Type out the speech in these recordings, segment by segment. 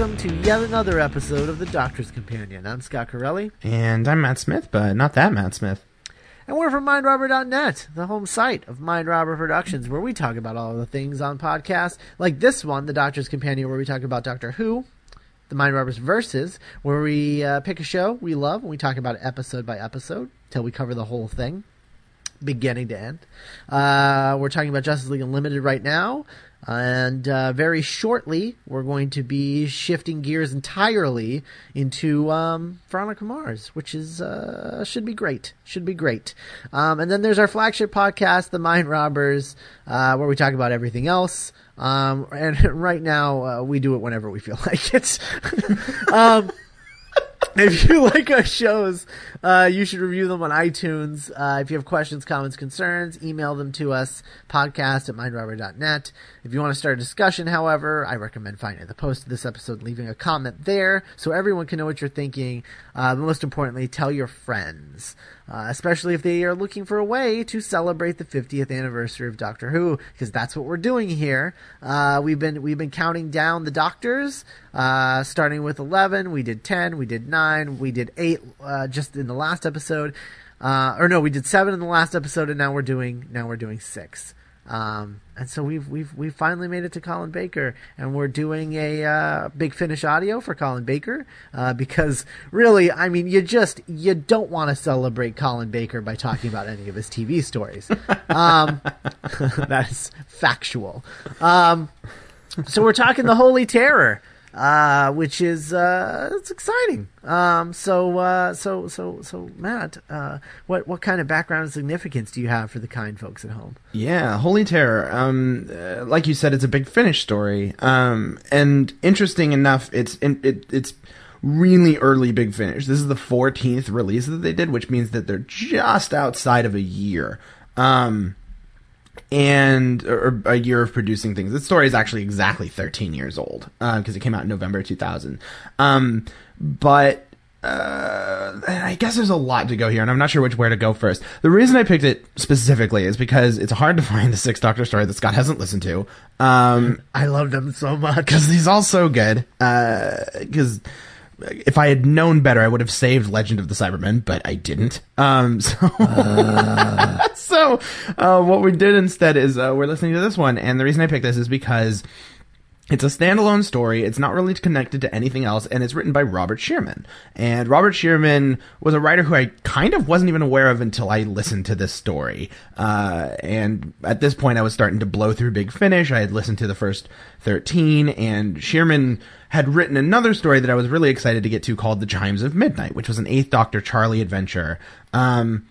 welcome to yet another episode of The Doctor's Companion. I'm Scott Corelli, And I'm Matt Smith, but not that Matt Smith. and we're from MindRobber.net, the home site of MindRobber Productions, where we talk about all the things on podcasts, like this one, The Doctor's Companion, where we talk about Doctor Who, the Mind Robbers Verses, where we uh, pick a show we love and we talk about it episode by episode till we cover the whole thing, beginning to end. Uh, we're talking about Justice League Unlimited right now, and uh, very shortly we're going to be shifting gears entirely into um, Veronica Mars, which is uh, should be great. Should be great. Um, and then there's our flagship podcast, The Mind Robbers, uh, where we talk about everything else. Um, and right now uh, we do it whenever we feel like it. um, if you like our shows, uh, you should review them on iTunes. Uh, if you have questions, comments, concerns, email them to us, podcast at mindrobber.net. If you want to start a discussion, however, I recommend finding the post of this episode, leaving a comment there so everyone can know what you're thinking. Uh, but most importantly, tell your friends. Uh, especially if they are looking for a way to celebrate the 50th anniversary of Doctor Who, because that's what we're doing here. Uh, we've been we've been counting down the Doctors, uh, starting with 11. We did 10. We did nine. We did eight uh, just in the last episode, uh, or no, we did seven in the last episode, and now we're doing now we're doing six. Um, and so we've we've we've finally made it to Colin Baker, and we're doing a uh, big finish audio for Colin Baker uh, because really, I mean, you just you don't want to celebrate Colin Baker by talking about any of his TV stories. Um, that is factual. Um, so we're talking the Holy Terror, uh, which is uh, it's exciting. Um, so uh, so so so Matt, uh, what what kind of background and significance do you have for the kind folks at home? Yeah, Holy Terror. Um, uh, like you said, it's a big finish story. Um, and interesting enough, it's it, it's really early Big Finish. This is the 14th release that they did, which means that they're just outside of a year. Um, and or a year of producing things. This story is actually exactly 13 years old because it came out in November 2000. Um, but uh, I guess there's a lot to go here, and I'm not sure which where to go first. The reason I picked it specifically is because it's hard to find the Six Doctor story that Scott hasn't listened to. Um, I love them so much. because he's all so good. Because if I had known better, I would have saved Legend of the Cybermen, but I didn't. Um, so, so uh, what we did instead is uh, we're listening to this one, and the reason I picked this is because. It's a standalone story. It's not really connected to anything else, and it's written by Robert Shearman. And Robert Shearman was a writer who I kind of wasn't even aware of until I listened to this story. Uh, and at this point, I was starting to blow through Big Finish. I had listened to the first 13, and Shearman had written another story that I was really excited to get to called The Chimes of Midnight, which was an Eighth Doctor Charley adventure. Um,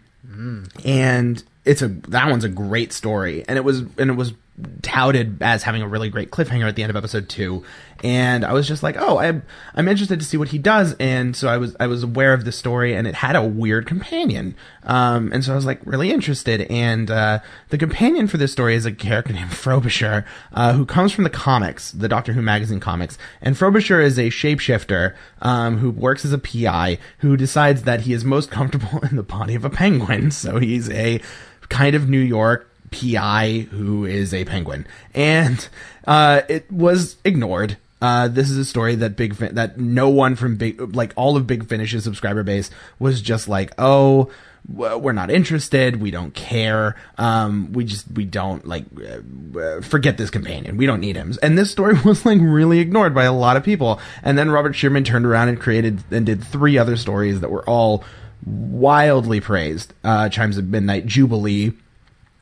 and it's a that one's a great story and it was and it was touted as having a really great cliffhanger at the end of episode two. And i was just like oh i'm i'm interested to see what he does. And so i was i was aware of the story and it had a weird companion. Um and so i was like really interested. And uh the companion for this story is a character named frobisher uh who comes from the comics the doctor who magazine comics. And frobisher is a shapeshifter um who works as a pi who decides that he is most comfortable in the body of a penguin. So he's a kind of New York PI who is a penguin, and uh, it was ignored. Uh, this is a story that Big fin- that no one from Big like all of Big Finish's subscriber base was just like, oh, we're not interested. We don't care. Um, we just we don't like uh, uh, forget this companion. We don't need him. And this story was like really ignored by a lot of people. And then Robert Shearman turned around and created and did three other stories that were all wildly praised. Uh, Chimes of Midnight, Jubilee,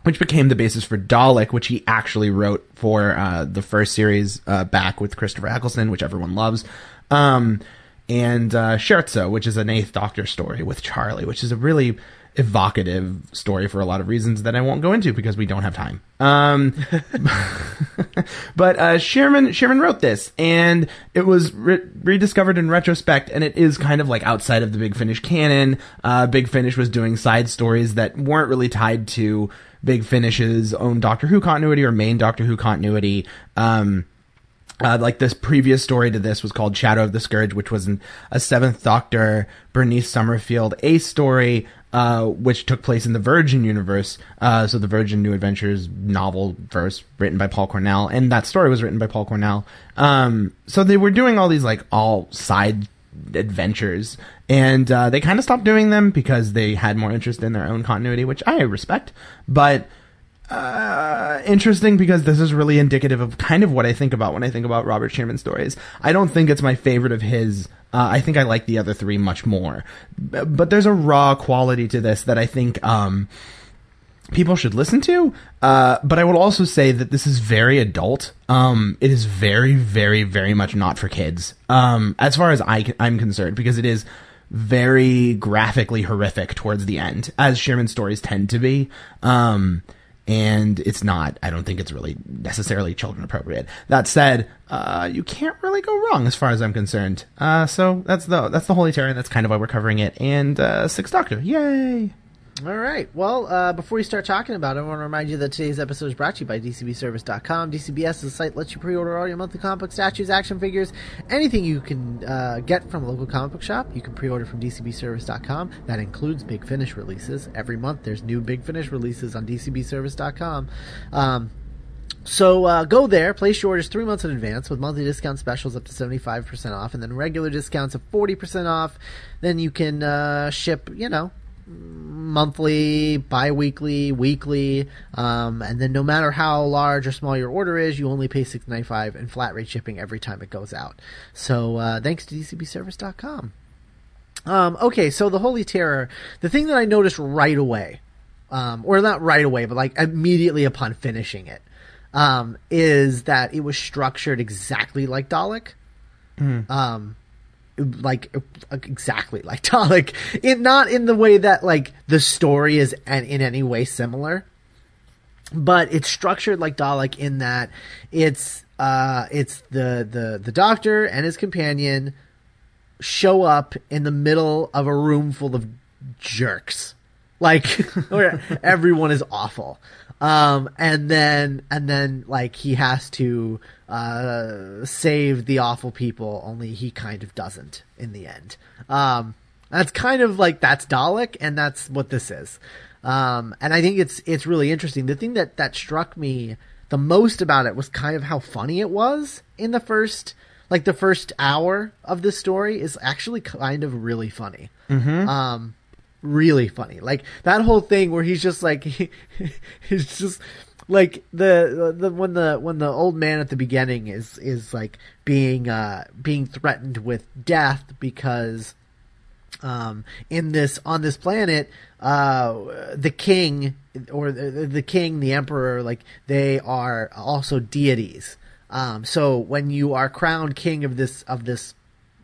which became the basis for Dalek, which he actually wrote for uh, the first series uh, back with Christopher Eccleston, which everyone loves. Um, and uh, Scherzo, which is an Eighth Doctor story with Charley, which is a really evocative story for a lot of reasons that I won't go into because we don't have time. Um, but uh, Shearman Shearman wrote this, and it was re- rediscovered in retrospect, and it is kind of like outside of the Big Finish canon. Uh, Big Finish was doing side stories that weren't really tied to Big Finish's own Doctor Who continuity or main Doctor Who continuity. Um, uh, like this previous story to this was called Shadow of the Scourge, which was an, a Seventh Doctor Bernice Summerfield A story, uh, which took place in the Virgin universe. Uh, so the Virgin New Adventures novel verse written by Paul Cornell, and that story was written by Paul Cornell. Um, so they were doing all these like all side adventures, and uh, they kind of stopped doing them because they had more interest in their own continuity, which I respect, but uh, interesting because this is really indicative of kind of what I think about when I think about Robert Shearman stories. I don't think it's my favorite of his. Uh, I think I like the other three much more, but there's a raw quality to this that I think um, people should listen to. Uh, but I would also say that this is very adult. Um, it is very, very, very much not for kids. Um, as far as I, I'm concerned, because it is very graphically horrific towards the end, as Shearman stories tend to be. Um, and it's not. I don't think it's really necessarily children appropriate. That said, uh, you can't really go wrong as far as I'm concerned. Uh, so that's the that's the Holy Terror, that's kind of why we're covering it. And uh, Sixth Doctor, yay! All right. Well, uh, before we start talking about it, I want to remind you that today's episode is brought to you by DCBService.com. DCBS is a site that lets you pre-order all your monthly comic book statues, action figures, anything you can uh, get from a local comic book shop. You can pre-order from DCBService.com. That includes Big Finish releases. Every month, there's new Big Finish releases on DCBService.com. Um, so uh, go there, place your orders three months in advance with monthly discount specials up to 75% off, and then regular discounts of 40% off. Then you can uh, ship, you know, monthly, bi-weekly, weekly, um, and then no matter how large or small your order is, you only pay six ninety five in flat rate shipping every time it goes out. So uh, thanks to DCBService.com. Um, okay, so the Holy Terror, the thing that I noticed right away, um, or not right away, but like immediately upon finishing it, um, is that it was structured exactly like Dalek. Mm. Um, like exactly like Dalek. It not in the way that like the story is in any way similar, but it's structured like Dalek in that it's uh it's the the the doctor and his companion show up in the middle of a room full of jerks. Like everyone is awful. Um, and then and then like he has to uh, save the awful people. Only he kind of doesn't in the end. Um, that's kind of like that's Dalek, and that's what this is. Um, and I think it's it's really interesting. The thing that that struck me the most about it was kind of how funny it was in the first like the first hour of the story is actually kind of really funny. Mm-hmm. Um, really funny. Like that whole thing where he's just like he, he's just like the the when the when the old man at the beginning is is like being uh being threatened with death because um in this on this planet uh the king or the, the king the emperor like they are also deities. Um so when you are crowned king of this of this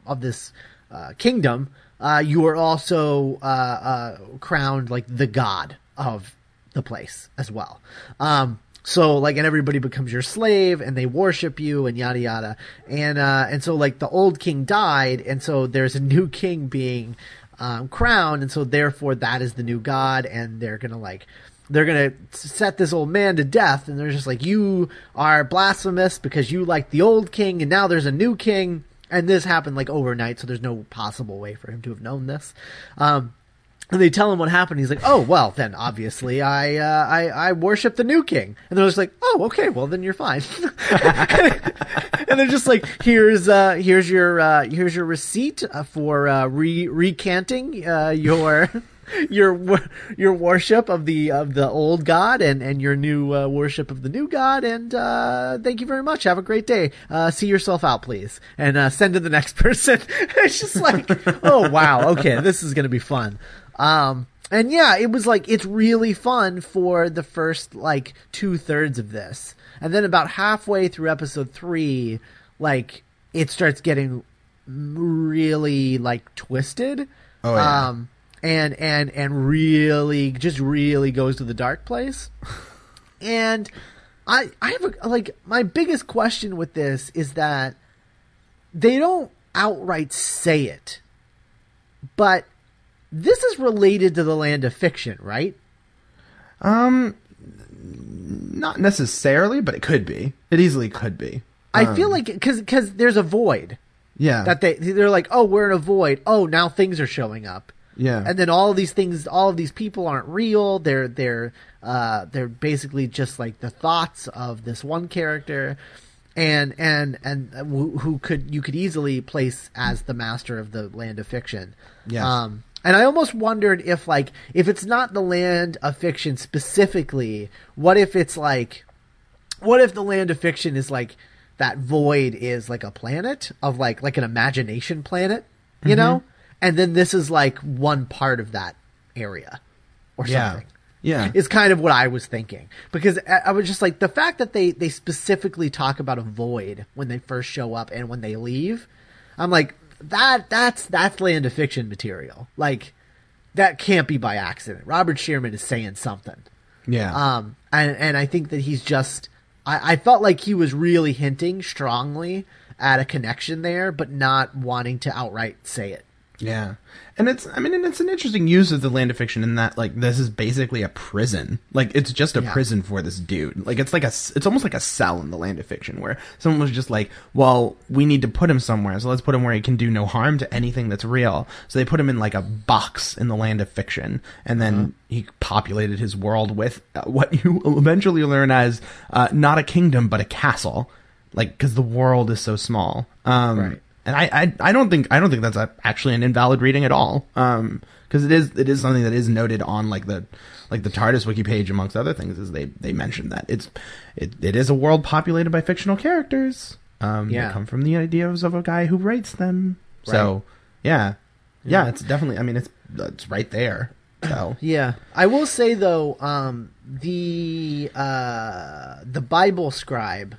of this uh, kingdom uh, you are also uh, uh, crowned like the god of the place as well. Um, so like, and everybody becomes your slave, and they worship you, and yada yada. And uh, and so like the old king died, and so there's a new king being um, crowned, and so therefore that is the new god, and they're gonna like they're gonna set this old man to death, and they're just like, you are blasphemous because you like the old king, and now there's a new king and this happened like overnight, so there's no possible way for him to have known this. Um, and they tell him what happened. He's like, "Oh, well, then obviously I uh, I I worship the new king." And they're just like, "Oh, okay, well then you're fine." and they're just like, "Here's uh here's your uh here's your receipt uh, for uh, re- recanting uh, your." your your worship of the of the old god and and your new uh, worship of the new god and uh, thank you very much have a great day uh, see yourself out please and uh, send to the next person it's just like oh wow okay this is gonna be fun um And yeah, it was like it's really fun for the first like two thirds of this, and then about halfway through episode three, like it starts getting really like twisted. Oh, yeah. Um, and and and really just really goes to the dark place. and I I have a, like my biggest question with this is that they don't outright say it, but this is related to the land of fiction, right? Um, not necessarily, but it could be. It easily could be. I Um, feel like because because there's a void yeah, that they they're like oh we're in a void oh now things are showing up yeah, and then all of these things all of these people aren't real they're they're uh they're basically just like the thoughts of this one character and and and who, who could you could easily place as the master of the land of fiction Yeah. um and I almost wondered if like if it's not the land of fiction specifically what if it's like what if the land of fiction is like that void is like a planet of like like an imagination planet Mm-hmm. you know and then this is like one part of that area or yeah, something yeah. is kind of what I was thinking because I, I was just like the fact that they they specifically talk about a void when they first show up and when they leave. I'm like that that's that's land of fiction material. Like that can't be by accident. Robert Shearman is saying something. yeah. Um, and and I think that he's just I, I felt like he was really hinting strongly at a connection there, but not wanting to outright say it. Yeah. And it's I mean and it's an interesting use of the land of fiction in that like this is basically a prison. Like it's just a Yeah. prison for this dude. Like it's like a it's almost like a cell in the land of fiction where someone was just like, "Well, we need to put him somewhere. So let's put him where he can do no harm to anything that's real." So they put him in like a box in the land of fiction and then Uh-huh. he populated his world with uh, what you eventually learn as uh, not a kingdom but a castle. Like cuz the world is so small. Um Right. And I, I, I don't think I don't think that's a, actually an invalid reading at all. Um, because it is it is something that is noted on like the like the TARDIS wiki page amongst other things is they they mentioned that it's it, it is a world populated by fictional characters. Um, Yeah. that come from the ideas of a guy who writes them. Right. So yeah, yeah, it's definitely. I mean, it's it's right there. So Yeah, I will say though, um, the uh, the Bible scribe,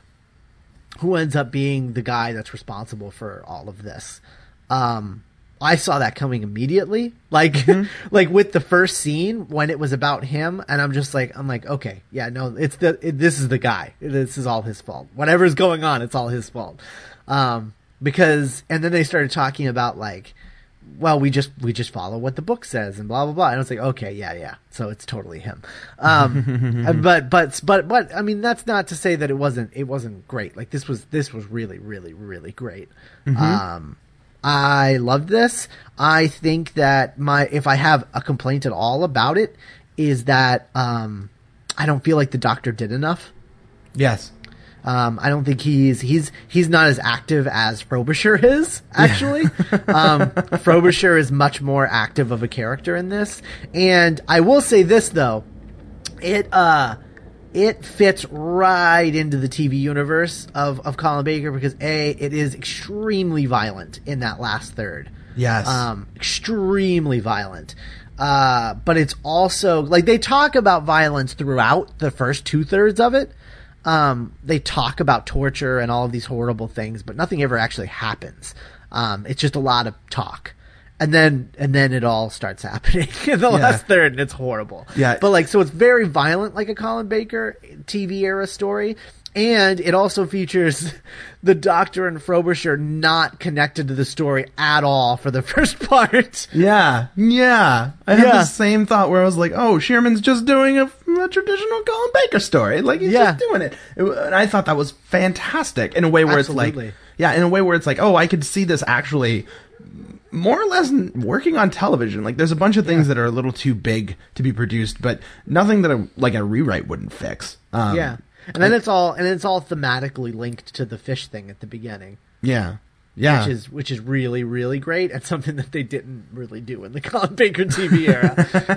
who ends up being the guy that's responsible for all of this, um, I saw that coming immediately. Like, like with the first scene when it was about him, and I'm just like, I'm like, okay, yeah, no, it's the it, this is the guy. This is all his fault. Whatever's going on, it's all his fault. Um, because and then they started talking about like well, we just we just follow what the book says and blah blah blah. And I was like, okay, yeah, yeah. So it's totally him. Um, but but but but I mean, that's not to say that it wasn't it wasn't great. Like this was this was really really really great. Um, I loved this. I think that my if I have a complaint at all about it is that um, I don't feel like the doctor did enough. yes, Um, I don't think he's he's he's not as active as Frobisher is. Actually, um, Frobisher is much more active of a character in this. And I will say this though, it uh, it fits right into the TV universe of of Colin Baker because a it is extremely violent in that last third yes, um, extremely violent. Uh, but it's also like they talk about violence throughout the first two thirds of it. Um, they talk about torture and all of these horrible things, but nothing ever actually happens. Um, it's just a lot of talk. And then, and then it all starts happening in the last third and it's horrible. Yeah. But like, so it's very violent, like a Colin Baker TV era story. And it also features the Doctor and Frobisher not connected to the story at all for the first part. yeah, yeah. I had Yeah. the same thought where I was like, "Oh, Shearman's just doing a, a traditional Colin Baker story. Like he's Yeah. just doing it." And I thought that was fantastic in a way where it's like, yeah, in a way where it's like, "Oh, I could see this actually." more or less working on television. Like there's a bunch of things that are a little too big to be produced, but nothing that a like a rewrite wouldn't fix. Um, yeah. And then it's all and it's all thematically linked to the fish thing at the beginning, yeah, yeah. which is which is really really great and something that they didn't really do in the Colin Baker TV era.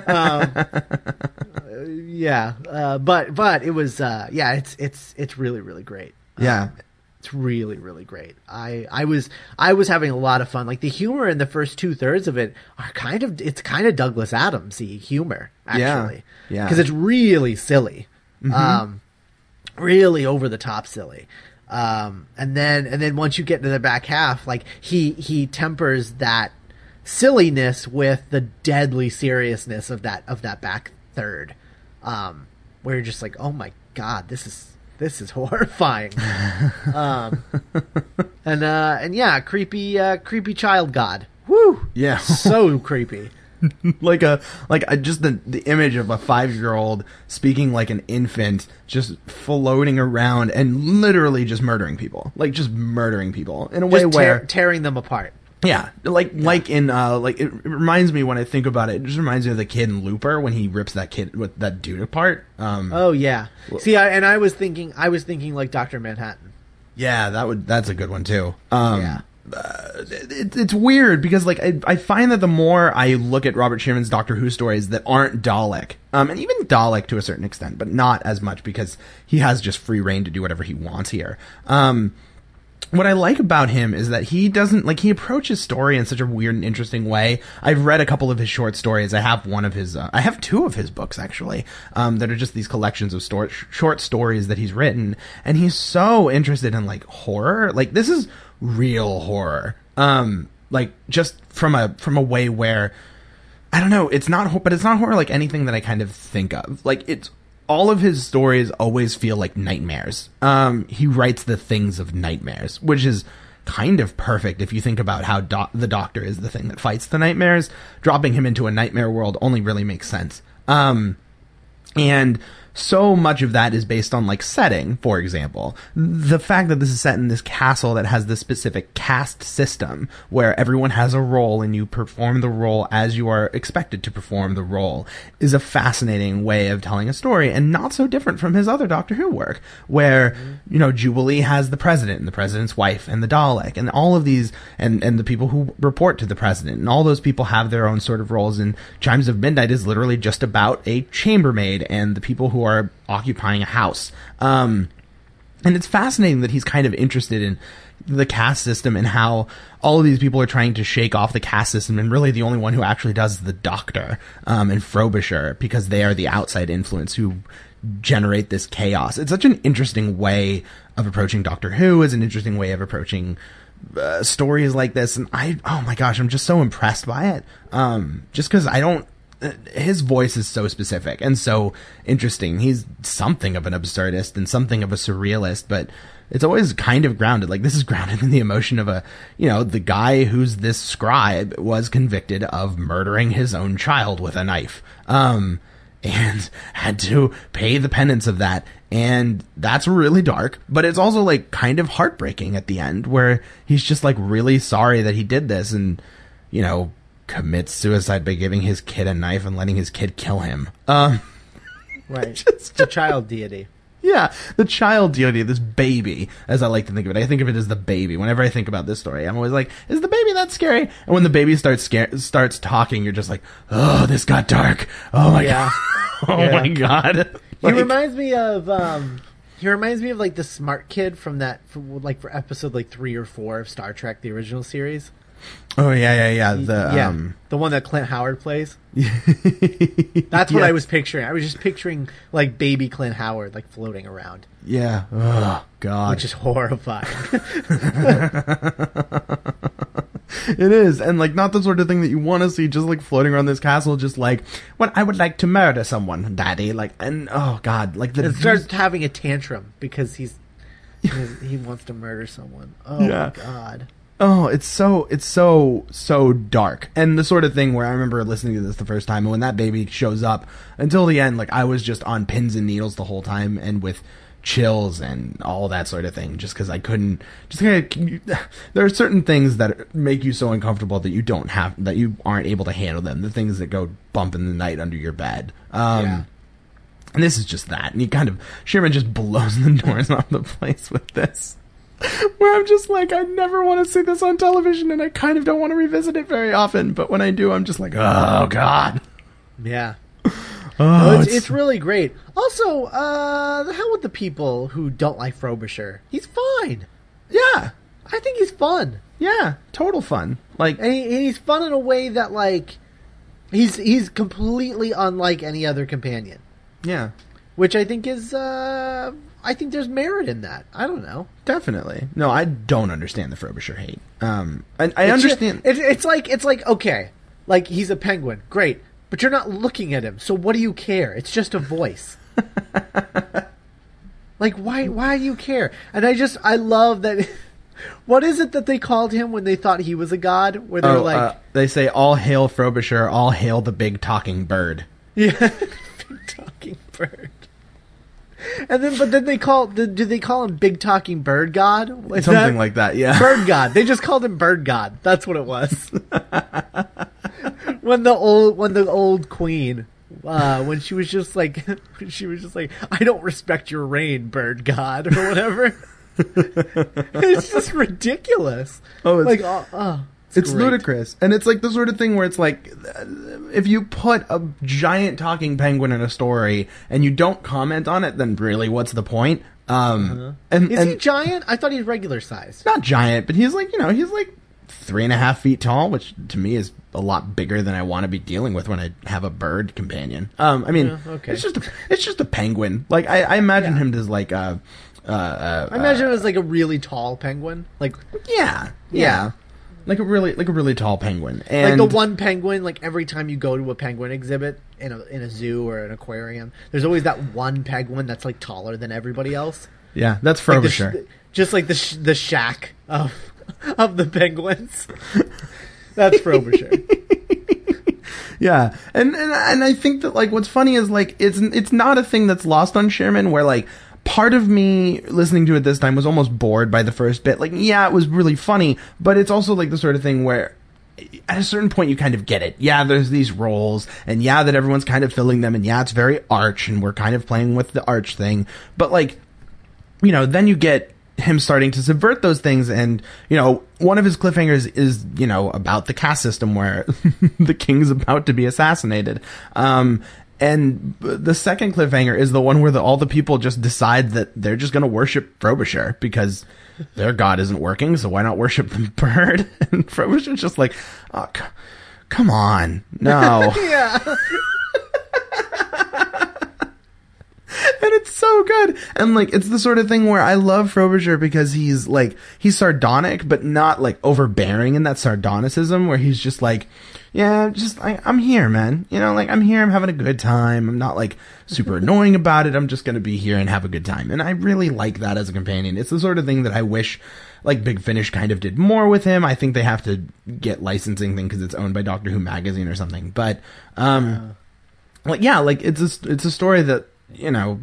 um, yeah, uh, but but it was uh, yeah, it's it's it's really really great. yeah. It's It's really really great. I I was I was having a lot of fun. Like the humor in the first two thirds of it are kind of it's kind of Douglas Adamsy humor actually. Yeah. Because it's really silly. Um, really over the top silly. Um, and then and then once you get to the back half, like he he tempers that silliness with the deadly seriousness of that of that back third. Um, where you're just like, oh my god, this is this is horrifying. um, and uh, and yeah, creepy uh, creepy child god. Woo! Yeah. so creepy. like a like a, just the the image of a five year old speaking like an infant, just floating around and literally just murdering people, like just murdering people in a way Just where tearing them apart. yeah, like like in uh like it, reminds me when I think about it, it just reminds me of the kid in Looper when he rips that kid with that dude apart. Um, Oh yeah. See, I, and I was thinking, I was thinking like Doctor Manhattan. Yeah, that would that's a good one too. Um, Yeah. It, it's weird because like I, I find that the more I look at Robert Shearman's Doctor Who stories that aren't Dalek, um, and even Dalek to a certain extent, but not as much because he has just free reign to do whatever he wants here. Um, what I like about him is that he doesn't like he approaches story in such a weird and interesting way. I've read a couple of his short stories. I have one of his. Uh, I have two of his books actually um, that are just these collections of stor- short stories that he's written, and he's so interested in like horror. Like this is real horror. Um, like just from a from a way where I don't know. It's not, but it's not horror like anything that I kind of think of. Like it's all of his stories always feel like nightmares. Um, he writes the things of nightmares, which is kind of perfect if you think about how doc- the Doctor is the thing that fights the nightmares. Dropping him into a nightmare world only really makes sense. Um, and so much of that is based on like setting for example. The fact that this is set in this castle that has this specific caste system where everyone has a role and you perform the role as you are expected to perform the role is a fascinating way of telling a story and not so different from his other doctor who work where mm-hmm. you know jubilee has the president and the president's wife and the dalek and all of these and and the people who report to the president and all those people have their own sort of roles and chimes of midnight is literally just about a chambermaid and the people who are occupying a house um and it's fascinating that he's kind of interested in the caste system and how all of these people are trying to shake off the caste system, and really the only one who actually does is the Doctor um, and Frobisher because they are the outside influence who generate this chaos. It's such an interesting way of approaching Doctor Who. Is an interesting way of approaching uh, stories like this, and I oh my gosh, I'm just so impressed by it. Um, just because I don't his voice is so specific and so interesting. He's something of an absurdist and something of a surrealist, but it's always kind of grounded. Like this is grounded in the emotion of a, you know, the guy who's this scribe was convicted of murdering his own child with a knife. Um, and had to pay the penance of that. And that's really dark, but it's also like kind of heartbreaking at the end where he's just like really sorry that he did this and, you know, commits suicide by giving his kid a knife and letting his kid kill him. Um, Right. it's a child deity. yeah, the child deity, this baby, as I like to think of it. I think of it as the baby. Whenever I think about this story, I'm always like, is the baby that scary? And when the baby starts scare- starts talking, you're just like, oh, this got dark. Oh my Yeah. god. oh Yeah. my god. He reminds me of um he reminds me of like the smart kid from that for, like for episode like 3 or 4 of Star Trek the original series. Oh yeah, yeah, yeah. The yeah. um, the one that Clint Howard plays. That's what Yeah. I was picturing. I was just picturing like baby Clint Howard like floating around, yeah. Oh god. which is horrifying. It is, and like not the sort of thing that you want to see, just like floating around this castle, just like, "What I would like to murder someone, Daddy." Like, and oh god, like the and starts having a tantrum because he's he's- he wants to murder someone. Oh Yeah. my god. Oh, it's so it's so so dark, and the sort of thing where I remember listening to this the first time, and when that baby shows up, until the end, like I was just on pins and needles the whole time, and with chills and all that sort of thing, just because I couldn't. Just kind of, there are certain things that make you so uncomfortable that you don't have, that you aren't able to handle them. The things that go bump in the night under your bed. Um, Yeah. And this is just that, and he kind of Shearman just blows the doors off the place with this where I'm just like, I never want to see this on television, and I kind of don't want to revisit it very often. But when I do, I'm just like, oh god, Yeah. oh, Oh, it's, it's really great. Also, uh, the hell with the people who don't like Frobisher. He's fine. Yeah, I think he's fun. yeah, total fun. Like, And, he, and he's fun in a way that like he's he's completely unlike any other companion, yeah, which I think is uh I think there's merit in that. I don't know. definitely. No, I don't understand the Frobisher hate. Um, and I It's understand. It's, it's like it's like okay, like he's a penguin, great, but you're not looking at him. So what do you care? It's just a voice. like why why do you care? And I just I love that. What is it that they called him when they thought he was a god? Where they're oh, like, uh, they say, "All hail Frobisher! All hail the big talking bird." Yeah, big talking bird. And then, but then they call. Do they call him Big Talking Bird God? Is Something that- like that. Yeah. Bird God. They just called him Bird God. That's what it was. when the old, when the old queen, uh, when she was just like, she was just like, I don't respect your reign, Bird God, or whatever. it's just ridiculous. Oh, it's- like, oh, oh, It's great. ludicrous, and it's like the sort of thing where it's like, uh, if you put a giant talking penguin in a story and you don't comment on it, then really, what's the point? Um, Uh-huh. Is and he giant? I thought he's regular sized. not giant, but he's like you know he's like three and a half feet tall, which to me is a lot bigger than I want to be dealing with when I have a bird companion. Um, I mean, Yeah, okay. it's just a, it's just a penguin. Like I, I imagine Yeah. him as like a. Uh, uh, I imagine it was like a really tall penguin, like yeah, yeah, Yeah. Like a really like a really tall penguin, like the one penguin. Like every time you go to a penguin exhibit in a in a zoo or an aquarium, there's always that one penguin that's like taller than everybody else. yeah, that's Like the sh- Frobisher. just like the sh- the Shaq of of the penguins. That's Frobisher. Yeah, and, and and I think that like what's funny is like it's it's not a thing that's lost on Shearman where like part of me listening to it this time was almost bored by the first bit. Like yeah, it was really funny, but it's also like the sort of thing where at a certain point you kind of get it. Yeah, there's these roles and yeah that everyone's kind of filling them and yeah, it's very arch and we're kind of playing with the arch thing. But like you know, then you get him starting to subvert those things and you know one of his cliffhangers is you know about the caste system where the king's about to be assassinated um and the second cliffhanger is the one where the, all the people just decide that they're just going to worship Frobisher because their god isn't working so why not worship the bird and Frobisher's just like oh, c- come on no yeah. and it's so good. And like, it's the sort of thing where I love Frobisher because he's like, he's sardonic, but not like overbearing in that sardonicism where he's just like, yeah, just like, I'm here, man. You know, like, I'm here, I'm having a good time. I'm not like super annoying about it. I'm just gonna be here and have a good time. And I really like that as a companion. It's the sort of thing that I wish like Big Finish kind of did more with him. I think they have to get licensing thing because it's owned by Doctor Who magazine or something. But, um, like yeah, like it's a it's a story that you know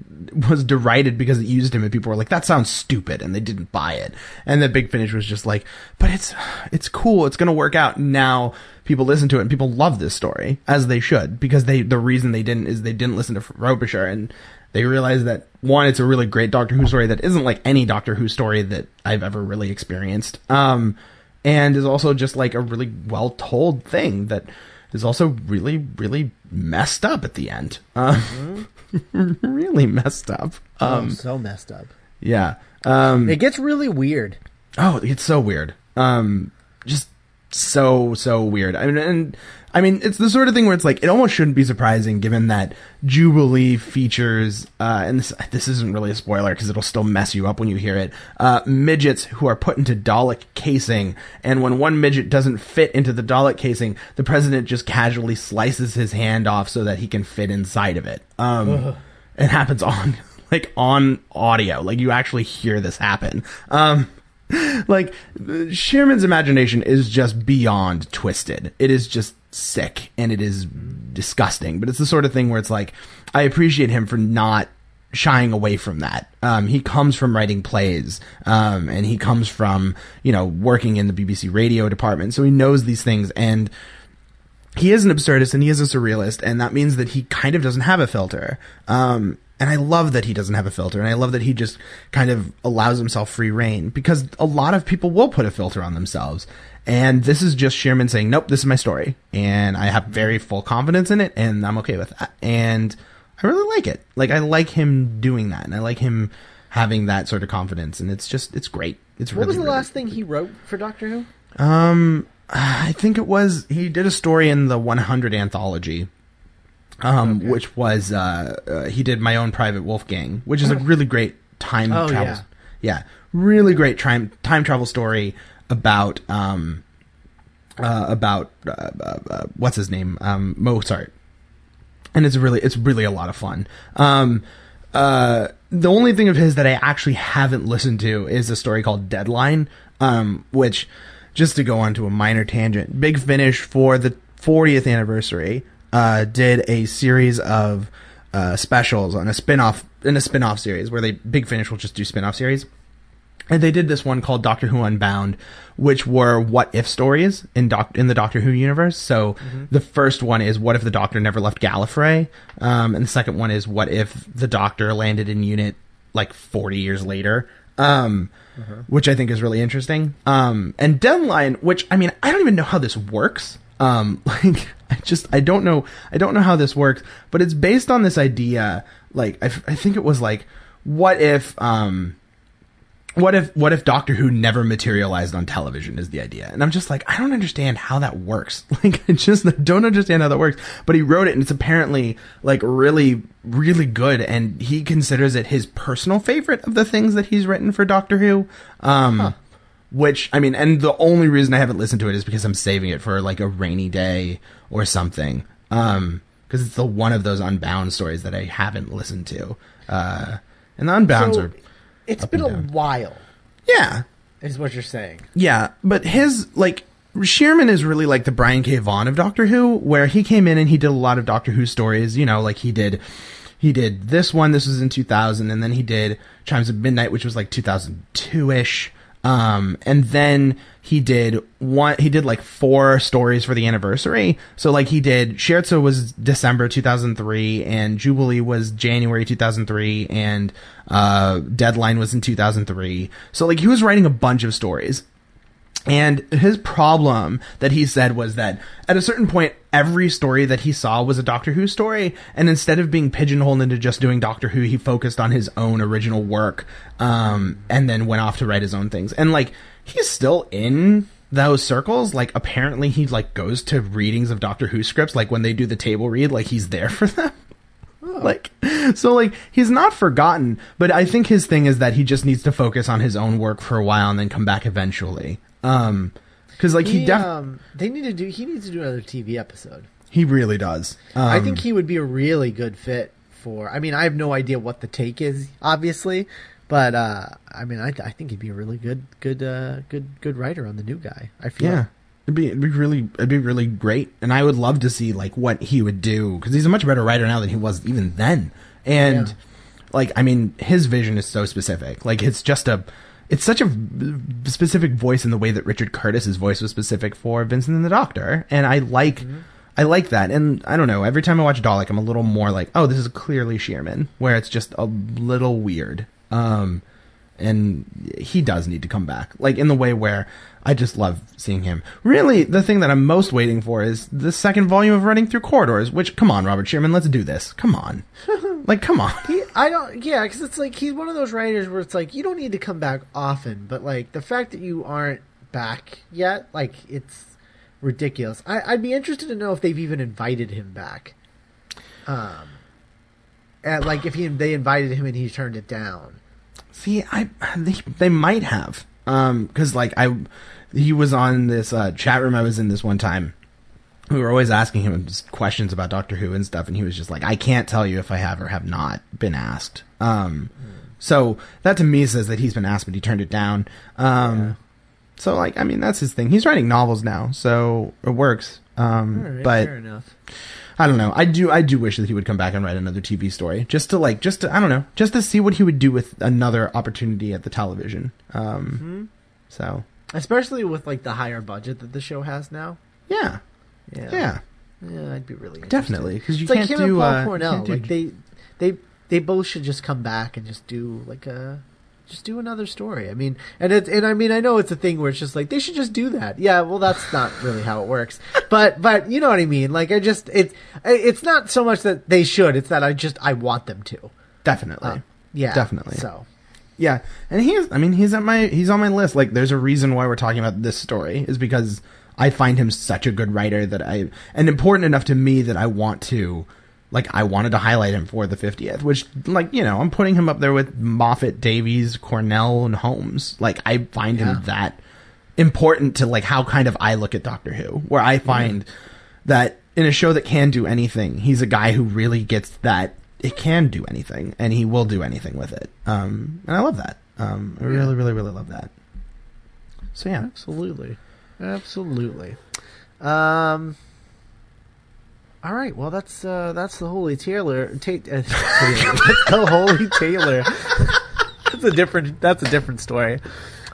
was derided because it used him, and people were like, "That sounds stupid," and they didn't buy it. And then Big Finish was just like, "But it's it's cool. It's gonna work out." Now people listen to it, and people love this story as they should because they the reason they didn't is they didn't listen to Frobisher and. They realized that one, it's a really great Doctor Who story that isn't like any Doctor Who story that I've ever really experienced. Um, and is also just like a really well told thing that is also really, really messed up at the end. Um, really messed up. Um, so messed up. yeah. Um, It gets really weird. oh, it's so weird. Um, just so so weird. I mean, and I mean, it's the sort of thing where it's like it almost shouldn't be surprising, given that Jubilee features, uh, and this this isn't really a spoiler because it'll still mess you up when you hear it. Uh, midgets who are put into Dalek casing, and when one midget doesn't fit into the Dalek casing, the president just casually slices his hand off so that he can fit inside of it. Um, it happens on like on audio, like you actually hear this happen. Um, like Shearman's imagination is just beyond twisted. It is just sick and it is disgusting. But it's the sort of thing where it's like I appreciate him for not shying away from that. Um, he comes from writing plays, um, and he comes from you know working in the BBC radio department, so he knows these things and he is an absurdist and he is a surrealist, and that means that he kind of doesn't have a filter. Um, and I love that he doesn't have a filter, and I love that he just kind of allows himself free reign because a lot of people will put a filter on themselves. And this is just Shearman saying, "Nope, this is my story, and I have very full confidence in it, and I'm okay with that." And I really like it. Like I like him doing that, and I like him having that sort of confidence, and it's just it's great. It's What really, was the really last thing he wrote for Doctor Who? um, I think it was he did a story in the 100 anthology, um, Okay. which was uh, uh, he did my own private Wolfgang, which is a really great time Oh, travel. yeah. yeah, really great time time travel story about um, uh, about uh, uh, uh, what's his name um, Mozart, and it's really it's really a lot of fun. Um, uh, the only thing of his that I actually haven't listened to is a story called Deadline, um, which, just to go on to a minor tangent, Big Finish for the 40th anniversary uh, did a series of uh, specials on a spin-off in a spin-off series where they Big Finish will just do spin-off series. And they did this one called Doctor Who Unbound, which were what if stories in doc- in the Doctor Who universe. So the first one is what if the Doctor never left Gallifrey, um, and the second one is what if the Doctor landed in Unit like forty years later, um, which I think is really interesting. Um, and Deadline, which I mean, I don't even know how this works. Um, like I just I don't know I don't know how this works, but it's based on this idea. Like I, I think it was like what if um what if what if Doctor Who never materialized on television is the idea. And I'm just like, I don't understand how that works. Like I just don't understand how that works. But he wrote it and it's apparently like really, really good and he considers it his personal favorite of the things that he's written for Doctor Who. Um which I mean, and the only reason I haven't listened to it is because I'm saving it for like a rainy day or something. Um, because it's the one of those Unbound stories that I haven't listened to. Uh, and the Unbounds So, are it's been a while, yeah, is what you're saying. yeah, but his like Shearman is really like the Brian K. Vaughan of Doctor Who, where he came in and he did a lot of Doctor Who stories. You know, like he did, he did this one. This was in 2000, and then he did Chimes of Midnight, which was like 2002 ish. Um, and then he did one, he did like four stories for the anniversary. So like he did, Scherzo was December 2003 and Jubilee was January 2003 and, uh, Deadline was in 2003. So like he was writing a bunch of stories. And his problem that he said was that at a certain point, every story that he saw was a Doctor Who story. And instead of being pigeonholed into just doing Doctor Who, he focused on his own original work, um, and then went off to write his own things. And like, he's still in those circles. Like, apparently he like goes to readings of Doctor Who scripts, like when they do the table read, like he's there for them. Like, so like he's not forgotten, but I think his thing is that he just needs to focus on his own work for a while and then come back eventually. Um, because like he, He, def- um, they need to do. He needs to do another TV episode. he really does. Um, I think he would be a really good fit for. I mean, I have no idea what the take is, obviously, but uh, I mean, I, I think he'd be a really good, good, uh, good, good writer on the new guy. I feel. yeah. It'd be, it'd be really, it'd be really great, and I would love to see like what he would do because he's a much better writer now than he was even then. And Yeah. like, I mean, his vision is so specific. Like, it's just a, it's such a specific voice in the way that Richard Curtis's voice was specific for Vincent and the Doctor, and I like, I like that. And I don't know. Every time I watch Dalek, I'm a little more like, oh, this is clearly Shearman, where it's just a little weird. Um, and he does need to come back like in the way where i just love seeing him really the thing that i'm most waiting for is the second volume of running through corridors which come on robert shearman let's do this come on like come on He, I don't, yeah, because it's like he's one of those writers where it's like you don't need to come back often, but like the fact that you aren't back yet, like it's ridiculous. I, I'd be interested to know if they've even invited him back. Um, and like if he they invited him and he turned it down. see i they, they might have um because like i he was on this uh chat room i was in this one time we were always asking him questions about doctor who and stuff and he was just like i can't tell you if i have or have not been asked um so that to me says that he's been asked but he turned it down um so like i mean that's his thing he's writing novels now so it works um right, but fair enough. I don't know. I do. I do wish that he would come back and write another TV story, just to like, just to I don't know, just to see what he would do with another opportunity at the television. Um, Mm-hmm. so Especially with like the higher budget that the show has now. yeah, Yeah, yeah, yeah, I'd be really interested. definitely because you It's like can't him do and Paul uh, you Cornell. can't do- Like they, they, they both should just come back and just do like a, just do another story. I mean, and it's and I mean I know it's a thing where it's just like they should just do that. Yeah, well that's not really how it works. But but you know what I mean. Like I just it it's not so much that they should. It's that I just I want them to. definitely. Uh, yeah, Definitely. So Yeah, and he's. I mean, he's at my he's on my list. Like, there's a reason why we're talking about this story is because I find him such a good writer that I and important enough to me that I want to. Like I wanted to highlight him for the 50th, which, like, you know, I'm putting him up there with Moffat, Davies, Cornell, and Holmes. Like, I find Yeah. him that important to, like, how kind of I look at Doctor Who, where I find that in a show that can do anything, he's a guy who really gets that it can do anything and he will do anything with it. Um, and I love that. Um, I really, really, really love that. So yeah, Absolutely. Absolutely. Um all right, well that's uh that's the Holy Taylor. Ta- uh, Taylor. that's the Holy Taylor. that's a different that's a different story.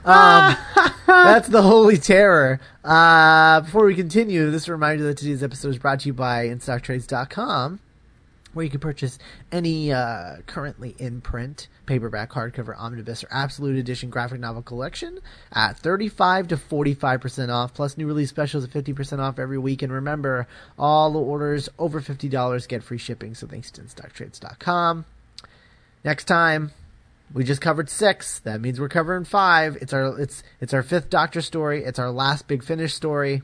Um that's the Holy Terror. Uh before we continue, this reminder that today's episode is brought to you by InStockTrades.com where you can purchase any uh, currently in print paperback, hardcover, omnibus, or absolute edition graphic novel collection at 35 to 45% off, plus new release specials at 50% off every week. And remember, all orders over $50 get free shipping, so thanks to InStockTrades.com. Next time, we just covered six. That means we're covering five. It's our it's it's our fifth Doctor story. It's our last Big Finish story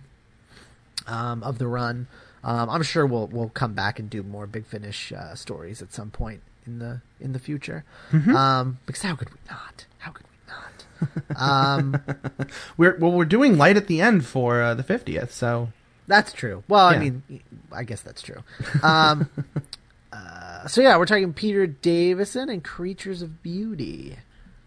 um, of the run. Um, I'm sure we'll we'll come back and do more Big Finish uh, stories at some point in the in the future. Um, because how could we not? How could we not? Um, we're well, we're doing light at the end for uh, the 50th. So that's true. Well, Yeah. I mean, I guess that's true. Um, uh, so yeah, we're talking Peter Davison and Creatures of Beauty.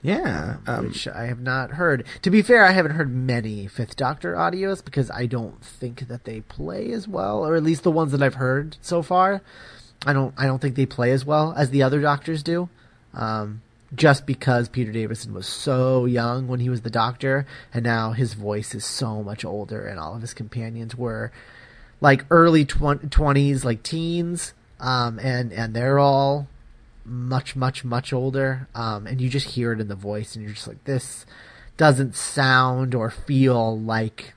Yeah, um, which I have not heard. To be fair, I haven't heard many Fifth Doctor audios because I don't think that they play as well, or at least the ones that I've heard so far. I don't. I don't think they play as well as the other Doctors do. Um, just because Peter Davison was so young when he was the Doctor, and now his voice is so much older, and all of his companions were like early twenties, like teens, um, and and they're all much, much, much older. Um, and you just hear it in the voice, and you're just like, this doesn't sound or feel like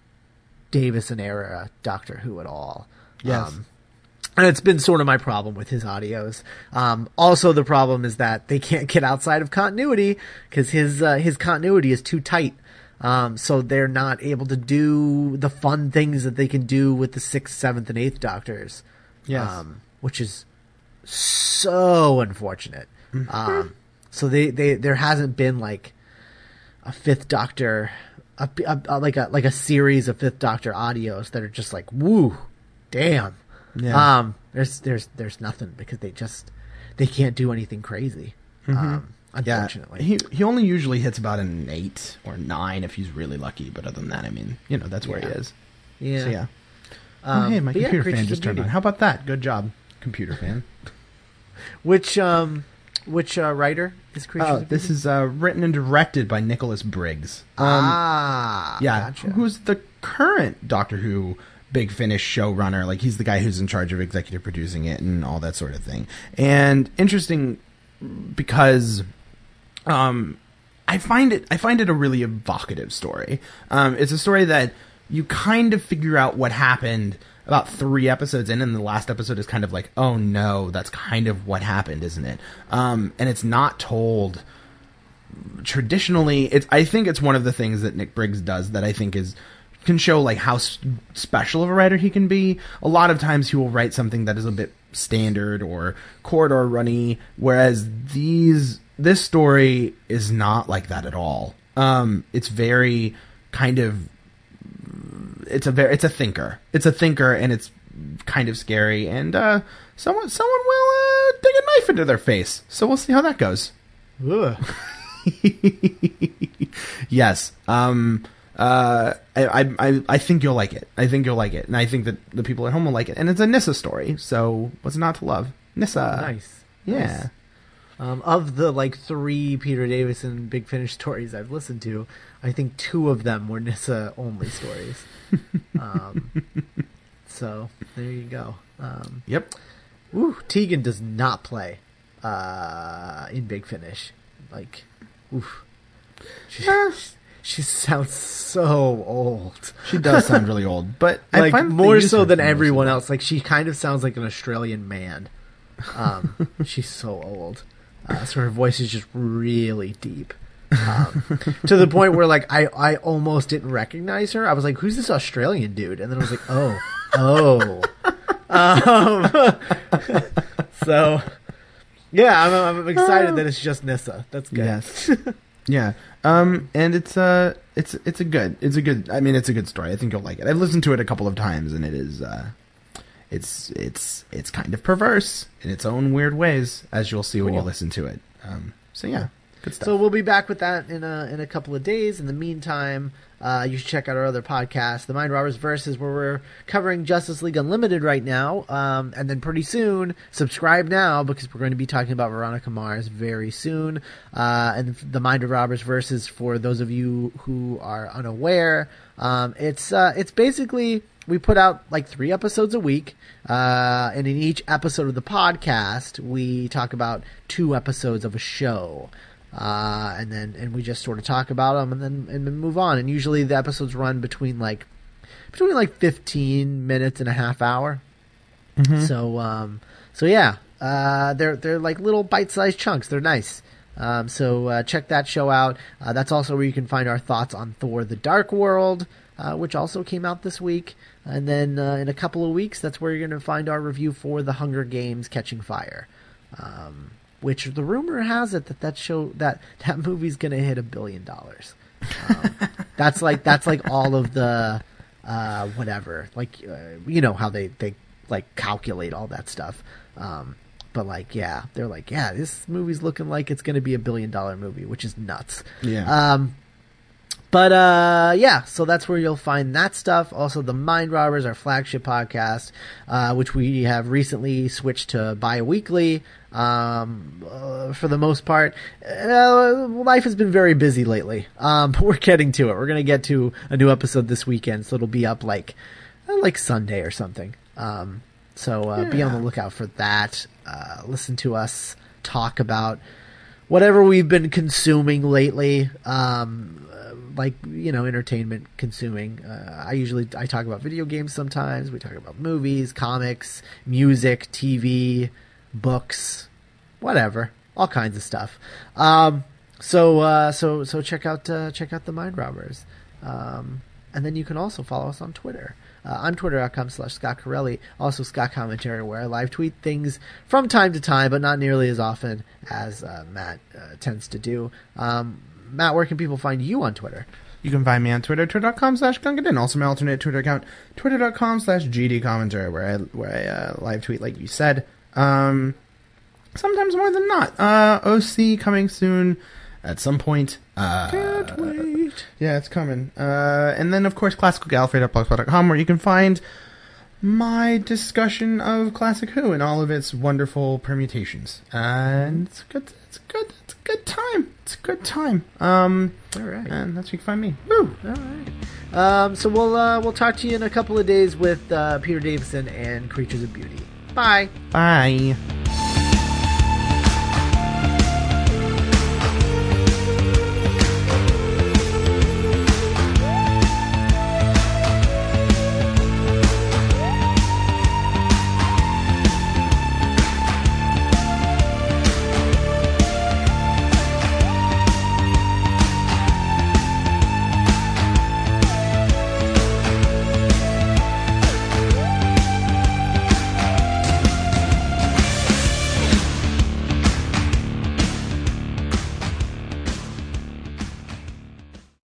Davison era Doctor Who at all. Yes. Um, and it's been sort of my problem with his audios. Um, also, the problem is that they can't get outside of continuity because his uh, his continuity is too tight. Um, so they're not able to do the fun things that they can do with the sixth, seventh, and eighth Doctors. Yes. Um, which is so unfortunate. Um, so they, they there hasn't been like a fifth Doctor, a, a, a- like a like a series of fifth Doctor audios that are just like woo, damn. Yeah. Um, there's there's there's nothing because they just they can't do anything crazy. Um, yeah. unfortunately. He he only usually hits about an eight or nine if he's really lucky. But other than that, I mean, you know, that's where he is. yeah. So yeah. Um, oh, hey, my but yeah, computer fan just turned on. How about that? Good job, computer fan. Which um which uh, writer is Creatures Oh, this is uh, written and directed by Nicholas Briggs. Um, ah yeah, gotcha. who's the current Doctor Who Big Finish showrunner? Like he's the guy who's in charge of executive producing it and all that sort of thing. And interesting because um, I find it I find it a really evocative story. Um, it's a story that you kind of figure out what happened about three episodes in, and the last episode is kind of like, oh no, that's kind of what happened, isn't it? Um, and it's not told traditionally. It's i think it's one of the things that nick briggs does that i think is can show like how s- special of a writer he can be. A lot of times he will write something that is a bit standard or corridor runny whereas these this story is not like that at all. Um it's very kind of it's a very it's a thinker it's a thinker and it's kind of scary and uh someone someone will uh, dig a knife into their face so we'll see how that goes Ugh. yes. Um. Uh. I, I. I think you'll like it. I think you'll like it, and I think that the people at home will like it. And it's a Nyssa story, so what's not to love? Nyssa. nice. Yeah. Nice. Um, of the like three Peter Davison Big Finish stories I've listened to, I think two of them were Nyssa only stories. um, so there you go. Um, Yep. ooh, Tegan does not play uh, in Big Finish. Like, oof. She, she sounds so old. She does sound really old, but like more so than for most of everyone else. Like she kind of sounds like an Australian man. Um, she's so old, uh, so her voice is just really deep. Um, to the point where like I, I almost didn't recognize her. I was like, "Who's this Australian dude?" And then I was like, "Oh, oh." Um, so, yeah, I'm, I'm excited that it's just Nyssa. That's good. Yes. yeah. Um, and it's uh, it's it's a good, it's a good. I mean, it's a good story. I think you'll like it. I've listened to it a couple of times, and it is uh, it's it's it's kind of perverse in its own weird ways, as you'll see when you listen to it. Um, so yeah, good stuff. So we'll be back with that in a in a couple of days. In the meantime, uh, you should check out our other podcast, The Mind Robbers Versus, where we're covering Justice League Unlimited right now. Um, and then pretty soon, subscribe now because we're going to be talking about Veronica Mars very soon. Uh, and The Mind Robbers Versus, for those of you who are unaware, um, it's uh, it's basically we put out like three episodes a week, uh, and in each episode of the podcast, we talk about two episodes of a show, uh, and then and we just sort of talk about them, and then and then move on. And usually the episodes run between like between like fifteen minutes and a half hour. So um, so yeah, uh, they're they're like little bite-sized chunks. They're nice. Um, so uh, check that show out. Uh, that's also where you can find our thoughts on Thor: The Dark World, uh, which also came out this week. And then uh, in a couple of weeks, that's where you're going to find our review for The Hunger Games: Catching Fire. Um, which the rumor has it that that show that that movie's going to hit a billion dollars. Um, that's like that's like all of the uh, whatever, like uh, you know how they they like calculate all that stuff. Um, but like, yeah, they're like, yeah, this movie's looking like it's going to be a billion dollar movie, which is nuts. Yeah. Um, but uh, yeah, so that's where you'll find that stuff. Also, the Mind Robbers, our flagship podcast, uh, which we have recently switched to bi-weekly. Um, uh, for the most part, uh, life has been very busy lately. Um, but we're getting to it. We're gonna get to a new episode this weekend, so it'll be up like uh, like Sunday or something. Um, so uh, be on the lookout for that. Uh, listen to us talk about whatever we've been consuming lately. Um, uh, like you know, entertainment consuming. Uh, I usually I talk about video games sometimes. We talk about movies, comics, music, TV, books, whatever, all kinds of stuff. Um, so uh, so so check out uh, check out the Mind Robbers, um, and then you can also follow us on Twitter. Uh, I'm twitter.com slash Scott Corelli, also Scott Commentary, where I live tweet things from time to time, but not nearly as often as uh, Matt uh, tends to do. Um, Matt, where can people find you on Twitter? You can find me on Twitter, twitter.com slash Gungadin. Also my alternate Twitter account, twitter.com slash GD commentary, where I, where I uh, live tweet, like you said. Um, sometimes more than not. Uh, OC coming soon at some point. Uh, Can't wait. Yeah, it's coming. Uh, and then, of course, classicalgallifrey.blogspot.com, where you can find my discussion of Classic Who and all of its wonderful permutations. And it's good. It's good. It's a good time. It's a good time. Um, All right. and that's where you can find me. Woo! All right. Um, so we'll uh, we'll talk to you in a couple of days with uh, Peter Davison and Creatures of Beauty. Bye. Bye.